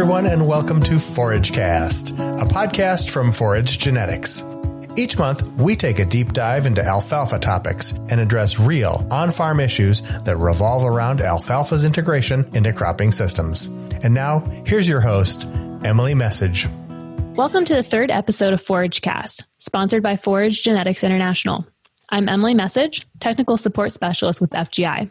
everyone, and welcome to ForageCast, a podcast from Forage Genetics. Each month, we take a deep dive into alfalfa topics and address real on farm issues that revolve around alfalfa's integration into cropping systems. And now, here's your host, Emily Meccage. Welcome to the third episode of ForageCast, sponsored by Forage Genetics International. I'm Emily Meccage, Technical Support Specialist with FGI.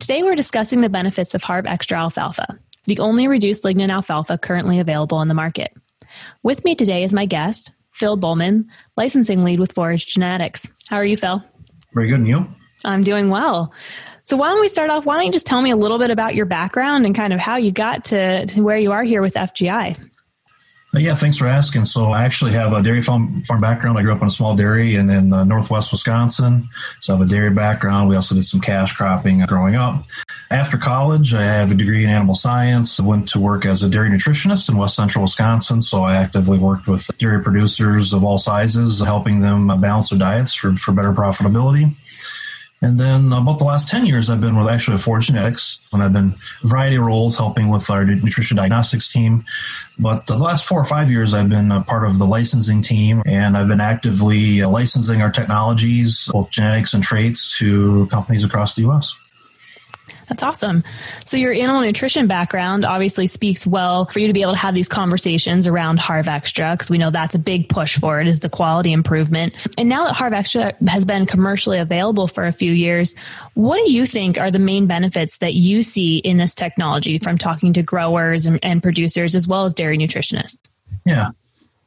Today, we're discussing the benefits of HarvXtra Alfalfa the only reduced lignin alfalfa currently available on the market. With me today is my guest, Phil Bowman, licensing lead with Forage Genetics. How are you, Phil? Very good. And you? I'm doing well. So, why don't we start off? Why don't you just tell me a little bit about your background and kind of how you got to, to where you are here with FGI? Yeah, thanks for asking. So I actually have a dairy farm, farm background. I grew up in a small dairy in, in uh, northwest Wisconsin. So I have a dairy background. We also did some cash cropping growing up. After college, I have a degree in animal science. I went to work as a dairy nutritionist in west central Wisconsin. So I actively worked with dairy producers of all sizes, helping them balance their diets for, for better profitability. And then about the last 10 years, I've been with actually Forage Genetics, and I've been a variety of roles helping with our nutrition diagnostics team. But the last four or five years, I've been a part of the licensing team, and I've been actively licensing our technologies, both genetics and traits, to companies across the U.S. That's awesome. So your animal nutrition background obviously speaks well for you to be able to have these conversations around HarvXtra because we know that's a big push for it is the quality improvement. And now that HarvXtra has been commercially available for a few years, what do you think are the main benefits that you see in this technology from talking to growers and, and producers as well as dairy nutritionists? Yeah.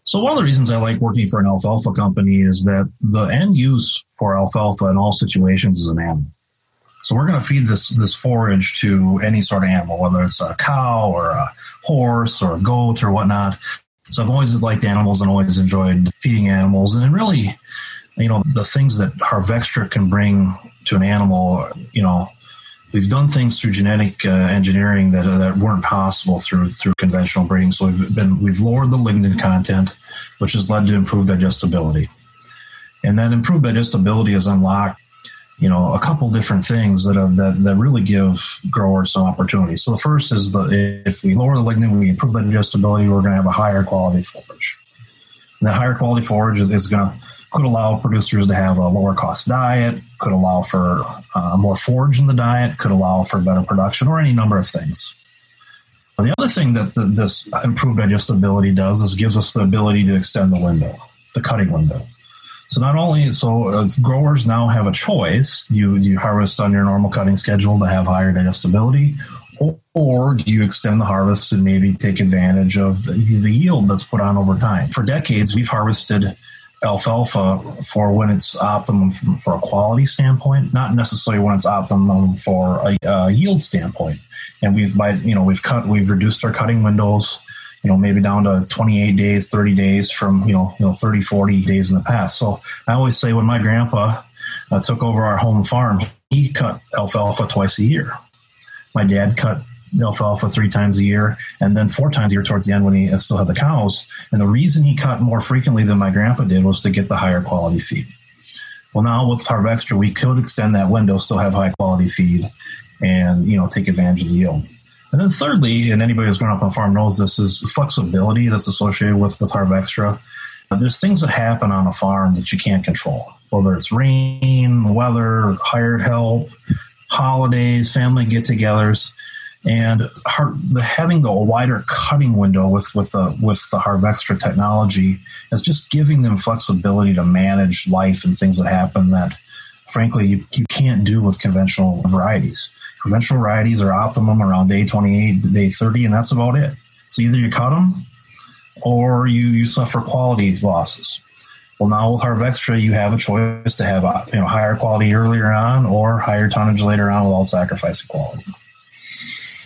So one of the reasons I like working for an alfalfa company is that the end use for alfalfa in all situations is an animal. So we're going to feed this this forage to any sort of animal, whether it's a cow or a horse or a goat or whatnot. So I've always liked animals and always enjoyed feeding animals, and really, you know, the things that HarvXtra can bring to an animal, you know, we've done things through genetic uh, engineering that uh, that weren't possible through through conventional breeding. So we've been we've lowered the lignin content, which has led to improved digestibility, and that improved digestibility has unlocked you know a couple different things that, are, that that really give growers some opportunities. So the first is the if we lower the lignin, we improve the digestibility, we're going to have a higher quality forage. And that higher quality forage is, is going to could allow producers to have a lower cost diet, could allow for uh, more forage in the diet, could allow for better production, or any number of things. The other thing that the, this improved digestibility does is gives us the ability to extend the window, the cutting window. So not only so uh, growers now have a choice: do you, you harvest on your normal cutting schedule to have higher digestibility, or, or do you extend the harvest and maybe take advantage of the, the yield that's put on over time? For decades, we've harvested alfalfa for when it's optimum for a quality standpoint, not necessarily when it's optimum for a, a yield standpoint. And we've by you know we've cut we've reduced our cutting windows you know, maybe down to 28 days, 30 days from, you know, you know, 30, 40 days in the past. So I always say when my grandpa uh, took over our home farm, he cut alfalfa twice a year. My dad cut alfalfa three times a year and then four times a year towards the end when he still had the cows. And the reason he cut more frequently than my grandpa did was to get the higher quality feed. Well, now with HarvXtra, we could extend that window, still have high quality feed, and you know take advantage of the yield. And then thirdly, and anybody who's grown up on a farm knows this, is flexibility that's associated with, with HarvXtra. There's things that happen on a farm that you can't control, whether it's rain, weather, hired help, holidays, family get-togethers, and the, having the wider cutting window with with the with the HarvXtra technology is just giving them flexibility to manage life and things that happen that, frankly, you, you can't do with conventional varieties. Conventional varieties are optimum around day 28, day 30, and that's about it. So either you cut them or you, you suffer quality losses. Well, now with HarvXtra, you have a choice to have a, you know higher quality earlier on or higher tonnage later on without sacrificing quality.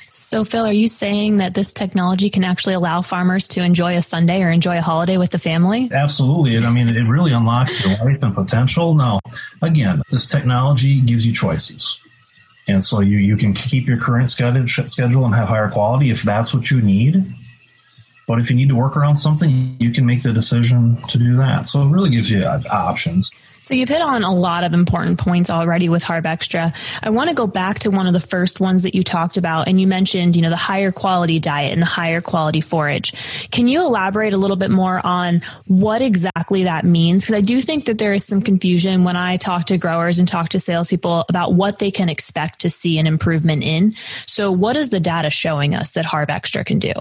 So, Phil, are you saying that this technology can actually allow farmers to enjoy a Sunday or enjoy a holiday with the family? Absolutely. I mean, it really unlocks your life and potential. Now, again, this technology gives you choices. And so you, you can keep your current schedule and have higher quality if that's what you need. But if you need to work around something, you can make the decision to do that. So it really gives you uh, options. So you've hit on a lot of important points already with HarvXtra. I want to go back to one of the first ones that you talked about and you mentioned, you know, the higher quality diet and the higher quality forage. Can you elaborate a little bit more on what exactly that means? Because I do think that there is some confusion when I talk to growers and talk to salespeople about what they can expect to see an improvement in. So what is the data showing us that HarvXtra can do?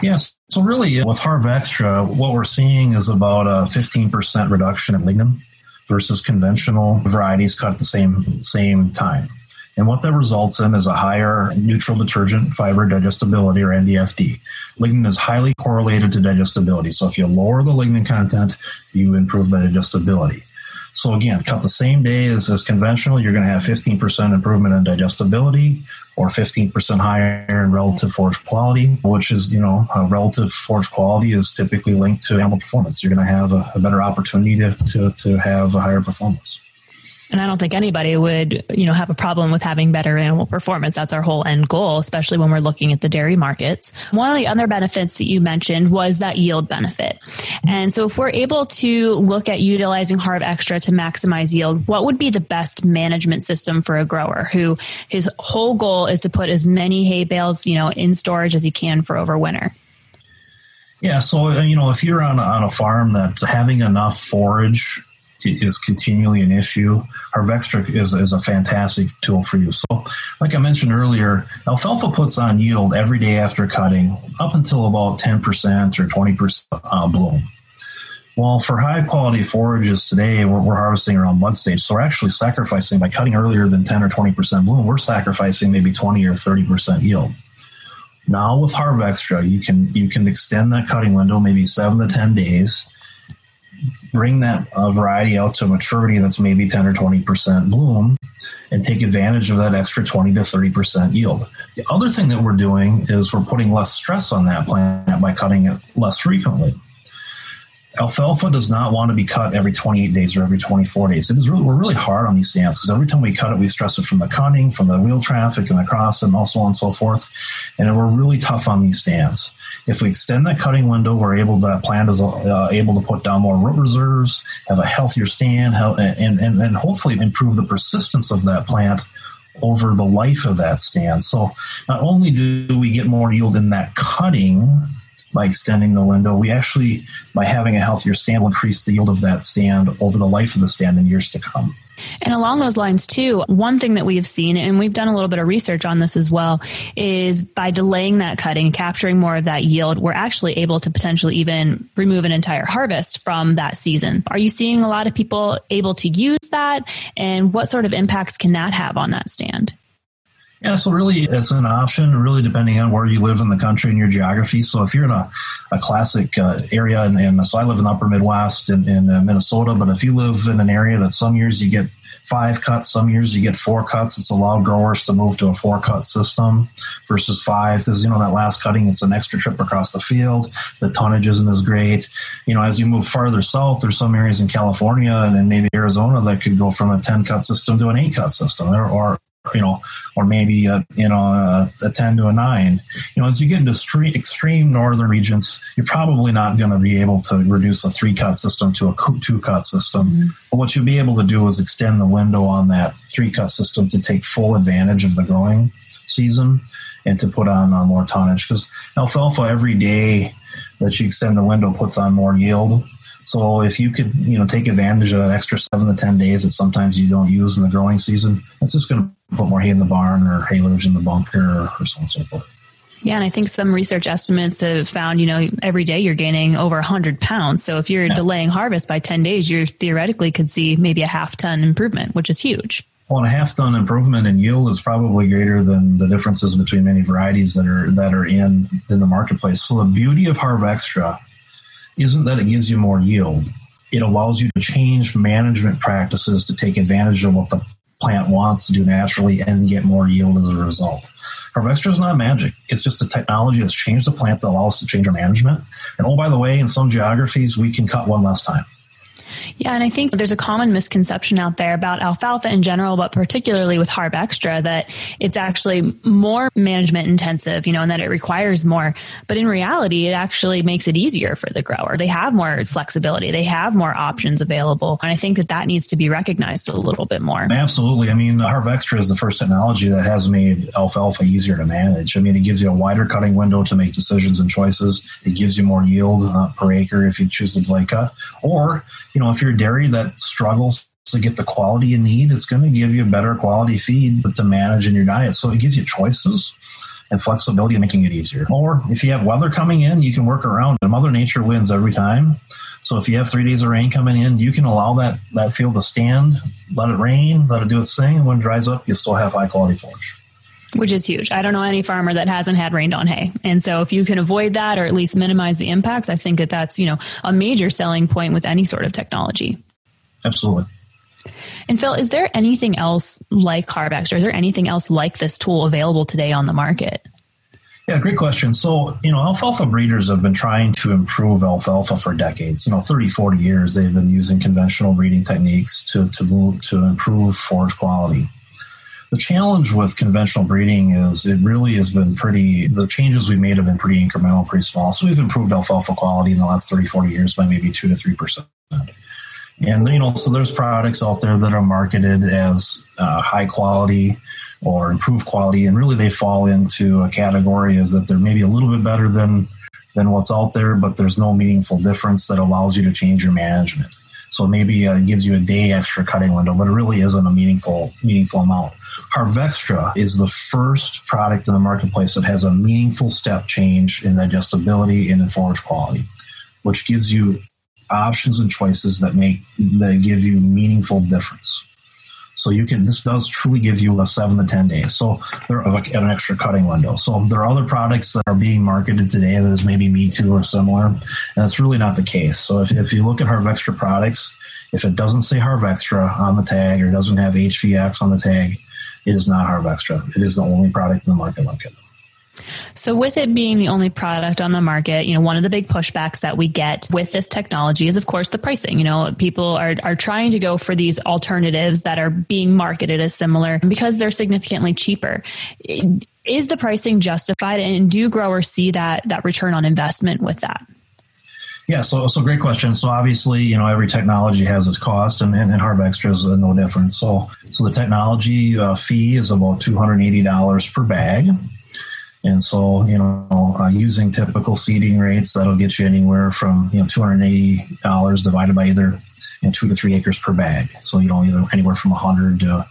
Yes. So really with HarvXtra, what we're seeing is about a 15% reduction in lignin versus conventional varieties cut at the same same time. And what that results in is a higher neutral detergent fiber digestibility or NDFD. Lignin is highly correlated to digestibility. So if you lower the lignin content, you improve the digestibility. So again, cut the same day as, as conventional, you're going to have 15% improvement in digestibility or 15% higher in relative forage quality, which is, you know, relative forage quality is typically linked to animal performance. You're going to have a, a better opportunity to, to, to have a higher performance. And I don't think anybody would, you know, have a problem with having better animal performance. That's our whole end goal, especially when we're looking at the dairy markets. One of the other benefits that you mentioned was that yield benefit. And so if we're able to look at utilizing HarvXtra to maximize yield, what would be the best management system for a grower who his whole goal is to put as many hay bales, you know, in storage as he can for over winter? Yeah, so you know, if you're on a, on a farm that's having enough forage is continually an issue. HarvXtra is, is a fantastic tool for you. So, like I mentioned earlier, alfalfa puts on yield every day after cutting up until about 10% or 20% uh, bloom. Well, for high quality forages today, we're, we're, harvesting around bud stage. So we're actually sacrificing by cutting earlier than 10 or 20% bloom, we're sacrificing maybe 20 or 30% yield. Now with HarvXtra, you can you can extend that cutting window maybe seven to 10 days bring that uh, variety out to maturity that's maybe 10 or 20% bloom and take advantage of that extra 20 to 30% yield. The other thing that we're doing is we're putting less stress on that plant by cutting it less frequently. Alfalfa does not want to be cut every 28 days or every 24 days. It is really, we're really hard on these stands because every time we cut it, we stress it from the cutting, from the wheel traffic and the cross and also on and so forth. And we're really tough on these stands. If we extend that cutting window, we're able to, plant is uh, able to put down more root reserves, have a healthier stand, and, and, and hopefully improve the persistence of that plant over the life of that stand. So not only do we get more yield in that cutting, by extending the window. We actually, by having a healthier stand, will increase the yield of that stand over the life of the stand in years to come. And along those lines, too, one thing that we have seen, and we've done a little bit of research on this as well, is by delaying that cutting, capturing more of that yield, we're actually able to potentially even remove an entire harvest from that season. Are you seeing a lot of people able to use that? And what sort of impacts can that have on that stand? Yeah, so really it's an option, really depending on where you live in the country and your geography. So if you're in a, a classic uh, area, and, and, so I live in the upper Midwest in, in uh, Minnesota, but if you live in an area that some years you get five cuts, some years you get four cuts, it's allowed growers to move to a four cut system versus five because, you know, that last cutting, it's an extra trip across the field. The tonnage isn't as great. You know, as you move farther south, there's some areas in California and maybe Arizona that could go from a 10 cut system to an eight cut system or, or you know, or maybe a, you know a, a, ten to a nine. You know, as you get into extreme, extreme northern regions, you're probably not going to be able to reduce a three cut system to a two cut system. Mm-hmm. But what you'll be able to do is extend the window on that three cut system to take full advantage of the growing season and to put on, on more tonnage because alfalfa every day that you extend the window puts on more yield so if you could, you know, take advantage of that extra seven to ten days that sometimes you don't use in the growing season, that's just going to put more hay in the barn or haylage in the bunker or, or so on and so forth. Yeah, and I think some research estimates have found, you know, every day you're gaining over 100 pounds. So if you're yeah. delaying harvest by 10 days, you theoretically could see maybe a half ton improvement, which is huge. Well, a half ton improvement in yield is probably greater than the differences between many varieties that are that are in in the marketplace. So the beauty of HarvXtra isn't that it gives you more yield. It allows you to change management practices to take advantage of what the plant wants to do naturally and get more yield as a result. Harv is not magic. It's just a technology that's changed the plant that allows us to change our management. And oh, by the way, in some geographies, we can cut one less time. Yeah, and I think there's a common misconception out there about alfalfa in general, but particularly with HarvXtra, that it's actually more management intensive, you know, and that it requires more. But in reality, it actually makes it easier for the grower. They have more flexibility, they have more options available. And I think that that needs to be recognized a little bit more. Absolutely. I mean, HarvXtra is the first technology that has made alfalfa easier to manage. I mean, it gives you a wider cutting window to make decisions and choices. It gives you more yield uh, per acre if you choose to blade cut. Or, you know, if you're a dairy that struggles to get the quality you need, it's going to give you a better quality feed to manage in your diet. So it gives you choices and flexibility, making it easier. Or if you have weather coming in, you can work around it. Mother Nature wins every time. So if you have three days of rain coming in, you can allow that, that field to stand, let it rain, let it do its thing. And when it dries up, you still have high quality forage which is huge. I don't know any farmer that hasn't had rained on hay. And so if you can avoid that or at least minimize the impacts, I think that that's, you know, a major selling point with any sort of technology. Absolutely. And Phil, is there anything else like Harv or Is there anything else like this tool available today on the market? Yeah, great question. So, you know, alfalfa breeders have been trying to improve alfalfa for decades. You know, 30, 40 years they've been using conventional breeding techniques to, to move to improve forage quality. The challenge with conventional breeding is it really has been pretty, the changes we've made have been pretty incremental, pretty small. So we've improved alfalfa quality in the last 30, 40 years by maybe 2 to 3%. And, you know, so there's products out there that are marketed as uh, high quality or improved quality. And really they fall into a category is that they're maybe a little bit better than, than what's out there, but there's no meaningful difference that allows you to change your management. So maybe uh, it gives you a day extra cutting window, but it really isn't a meaningful, meaningful amount. HarvXtra is the first product in the marketplace that has a meaningful step change in digestibility and in forage quality, which gives you options and choices that make that give you meaningful difference. So you can this does truly give you a seven to ten days. So they're like an extra cutting window. So there are other products that are being marketed today that is maybe Me Too or similar, and that's really not the case. So if, if you look at HarvXtra products, if it doesn't say HarvXtra on the tag or doesn't have HVX on the tag, it is not HarvXtra. It is the only product in the market it. So with it being the only product on the market, you know, one of the big pushbacks that we get with this technology is of course the pricing. You know, people are are trying to go for these alternatives that are being marketed as similar because they're significantly cheaper. Is the pricing justified and do growers see that that return on investment with that? Yeah, so so great question. So obviously, you know, every technology has its cost, and, and, and is no different. So so the technology uh, fee is about two hundred eighty dollars per bag. And so, you know, uh, using typical seeding rates, that'll get you anywhere from, you know, $280 divided by either you know, two to three acres per bag. So, you know, either anywhere from a 100 to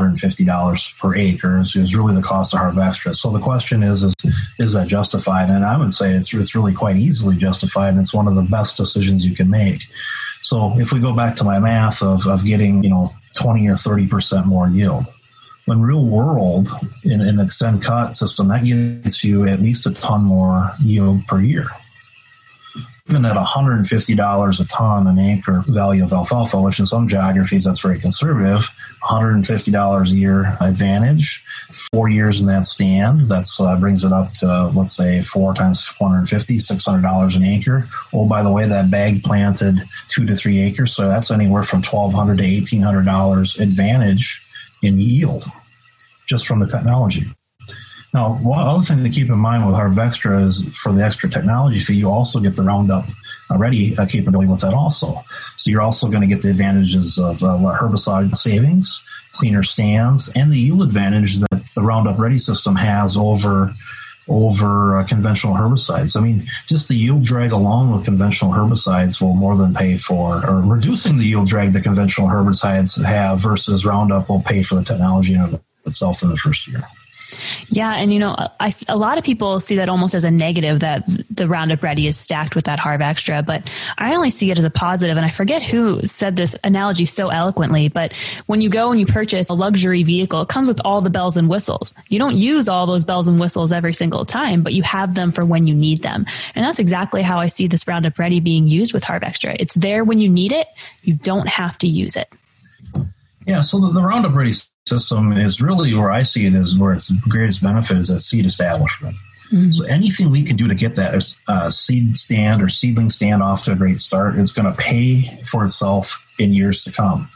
$150 per acre is, is really the cost of HarvXtra. So the question is, is, is that justified? And I would say it's, it's really quite easily justified. And it's one of the best decisions you can make. So if we go back to my math of, of getting, you know, 20 or 30% more yield, in real world, in an extend cut system, that gets you at least a ton more yield per year. Even at $150 a ton an acre value of alfalfa, which in some geographies that's very conservative, $150 a year advantage, four years in that stand, that uh, brings it up to, let's say, four times 450 $600 an acre. Oh, by the way, that bag planted two to three acres, so that's anywhere from 1,200 to $1,800 advantage in yield just from the technology. Now, one other thing to keep in mind with HarvXtra is for the extra technology fee, you also get the Roundup Ready uh, capability with that also. So you're also going to get the advantages of uh, herbicide savings, cleaner stands, and the yield advantage that the Roundup Ready system has over over uh, conventional herbicides. I mean, just the yield drag alone with conventional herbicides will more than pay for, or reducing the yield drag that conventional herbicides have versus Roundup will pay for the technology in itself in the first year. Yeah, and you know, I, a lot of people see that almost as a negative that the Roundup Ready is stacked with that HarvXtra, but I only see it as a positive. And I forget who said this analogy so eloquently, but when you go and you purchase a luxury vehicle, it comes with all the bells and whistles. You don't use all those bells and whistles every single time, but you have them for when you need them. And that's exactly how I see this Roundup Ready being used with HarvXtra. It's there when you need it. You don't have to use it. Yeah, so the, the Roundup Ready system is really where I see it is where its greatest benefit is at seed establishment. Mm-hmm. So anything we can do to get that uh, seed stand or seedling stand off to a great start is going to pay for itself in years to come.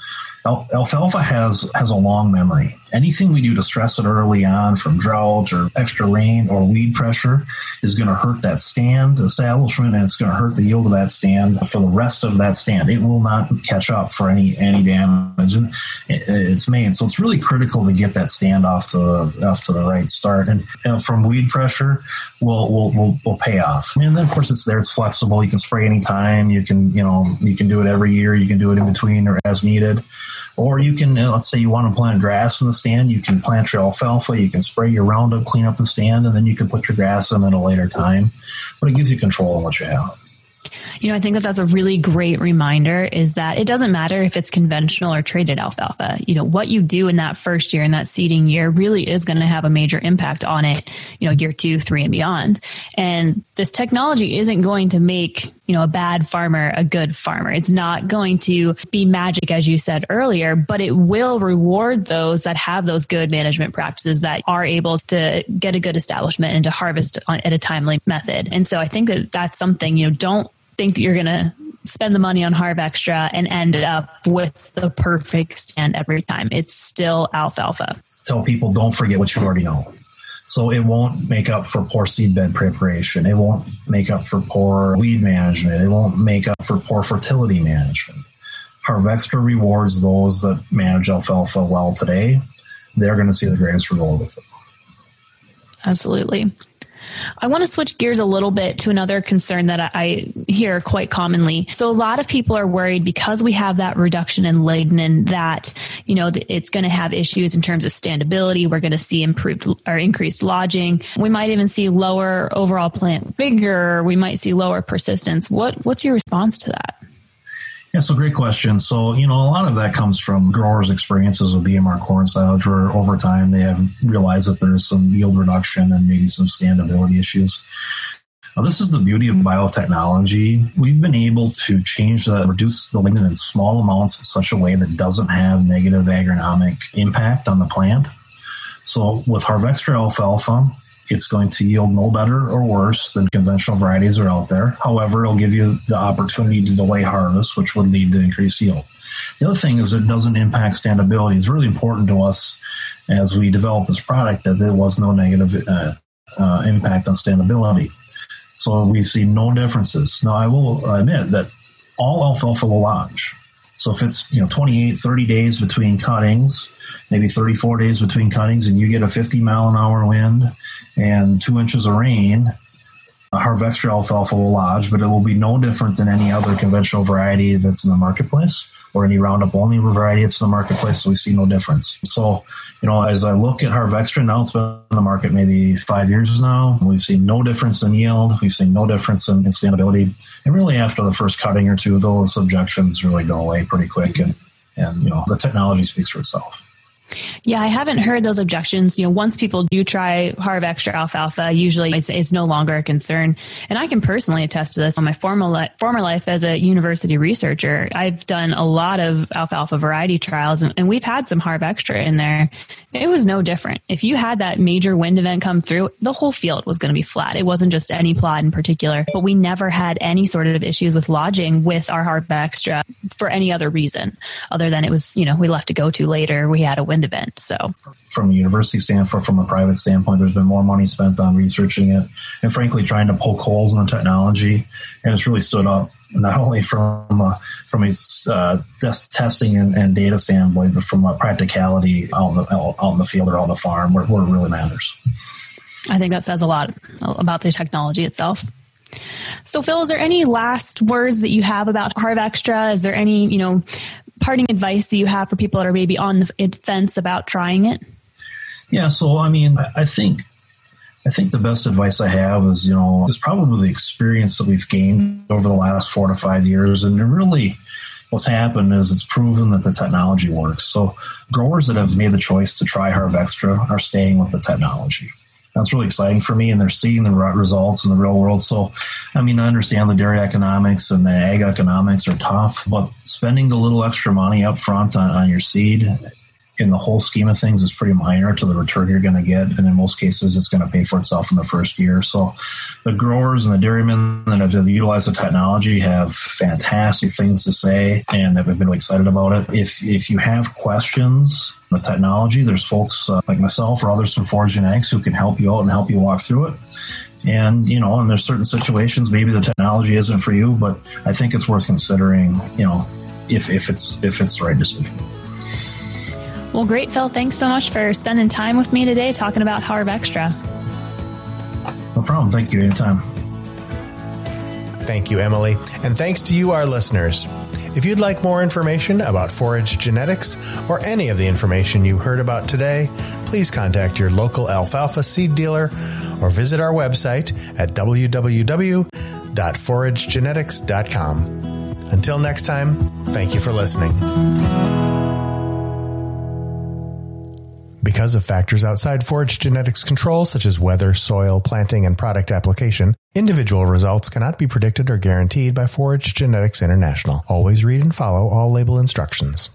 Alfalfa has has a long memory. Anything we do to stress it early on, from drought or extra rain or weed pressure, is going to hurt that stand establishment, and it's going to hurt the yield of that stand for the rest of that stand. It will not catch up for any any damage and it's made. So it's really critical to get that stand off to off to the right start. And you know, from weed pressure, will will will will pay off. And then of course it's there. It's flexible. You can spray anytime. You can you know you can do it every year. You can do it in between or as needed. Or you can, uh, let's say you want to plant grass in the stand, you can plant your alfalfa, you can spray your Roundup, clean up the stand, and then you can put your grass in at a later time. But it gives you control on what you have. You know, I think that that's a really great reminder is that it doesn't matter if it's conventional or traited alfalfa. You know, what you do in that first year, in that seeding year, really is going to have a major impact on it, you know, year two, three, and beyond. And this technology isn't going to make, you know, a bad farmer a good farmer. It's not going to be magic, as you said earlier, but it will reward those that have those good management practices that are able to get a good establishment and to harvest at a timely method. And so I think that that's something, you know, don't think that you're going to spend the money on HarvXtra and end up with the perfect stand every time. It's still alfalfa. Tell people don't forget what you already know. So it won't make up for poor seed bed preparation. It won't make up for poor weed management. It won't make up for poor fertility management. HarvXtra rewards those that manage alfalfa well today. They're going to see the greatest reward with it. Absolutely. I want to switch gears a little bit to another concern that I hear quite commonly. So a lot of people are worried because we have that reduction in lignin that, you know, it's going to have issues in terms of standability. We're going to see improved or increased lodging. We might even see lower overall plant vigor. We might see lower persistence. What, what's your response to that? Yeah, so great question. So, you know, a lot of that comes from growers' experiences with BMR corn silage, where over time they have realized that there's some yield reduction and maybe some standability issues. Now, this is the beauty of biotechnology. We've been able to change the, reduce the lignin in small amounts in such a way that doesn't have negative agronomic impact on the plant. So, with HarvXtra alfalfa, it's going to yield no better or worse than conventional varieties are out there. However, it'll give you the opportunity to delay harvest, which would lead to increased yield. The other thing is it doesn't impact standability. It's really important to us as we develop this product that there was no negative uh, uh, impact on standability. So we've seen no differences. Now, I will admit that all alfalfa will lodge. So if it's you know 28, 30 days between cuttings, maybe 34 days between cuttings, and you get a 50 mile an hour wind and two inches of rain, a HarvXtra alfalfa will lodge, but it will be no different than any other conventional variety that's in the marketplace or any Roundup only variety that's in the marketplace. So we see no difference. So, you know, as I look at HarvXtra now, it's been in the market maybe five years now. We've seen no difference in yield. We've seen no difference in, in standability. And really, after the first cutting or two, those objections really go away pretty quick. And, and you know, the technology speaks for itself. Yeah, I haven't heard those objections. You know, once people do try HarvXtra alfalfa, usually it's, it's, no longer a concern. And I can personally attest to this on my former, li- former life as a university researcher. I've done a lot of alfalfa variety trials and, and we've had some HarvXtra in there. It was no different. If you had that major wind event come through, the whole field was going to be flat. It wasn't just any plot in particular, but we never had any sort of issues with lodging with our HarvXtra for any other reason other than it was, you know, we left to go to later. We had a wind event. So, from a university standpoint, from a private standpoint, there's been more money spent on researching it and, frankly, trying to poke holes in the technology. And it's really stood up not only from a, from a uh, testing and, and, data standpoint, but from a practicality out in the, out in the field or on the farm, where, where it really matters. I think that says a lot about the technology itself. So, Phil, is there any last words that you have about HarvXtra? Is there any, you know, parting advice that you have for people that are maybe on the fence about trying it? Yeah, so I mean, I think I think the best advice I have is, you know, is probably the experience that we've gained over the last four to five years. And really, what's happened is it's proven that the technology works. So growers that have made the choice to try HarvXtra are staying with the technology. That's really exciting for me, and they're seeing the results in the real world. So, I mean, I understand the dairy economics and the ag economics are tough, but spending the little extra money up front on, on your seed in the whole scheme of things is pretty minor to the return you're going to get. And in most cases, it's going to pay for itself in the first year. So the growers and the dairymen that have utilized the technology have fantastic things to say and have been really excited about it. If, if you have questions, with technology, there's folks uh, like myself or others from Forage Genetics who can help you out and help you walk through it. And, you know, and there's certain situations, maybe the technology isn't for you, but I think it's worth considering, you know, if, if it's, if it's the right decision. Well, great, Phil. Thanks so much for spending time with me today talking about HarvXtra. No problem. Thank you. Anytime. Thank you, Emily. And thanks to you, our listeners. If you'd like more information about forage genetics or any of the information you heard about today, please contact your local alfalfa seed dealer or visit our website at www.foragegenetics.com. Until next time, thank you for listening. Because of factors outside forage genetics control, such as weather, soil, planting, and product application, individual results cannot be predicted or guaranteed by Forage Genetics International. Always read and follow all label instructions.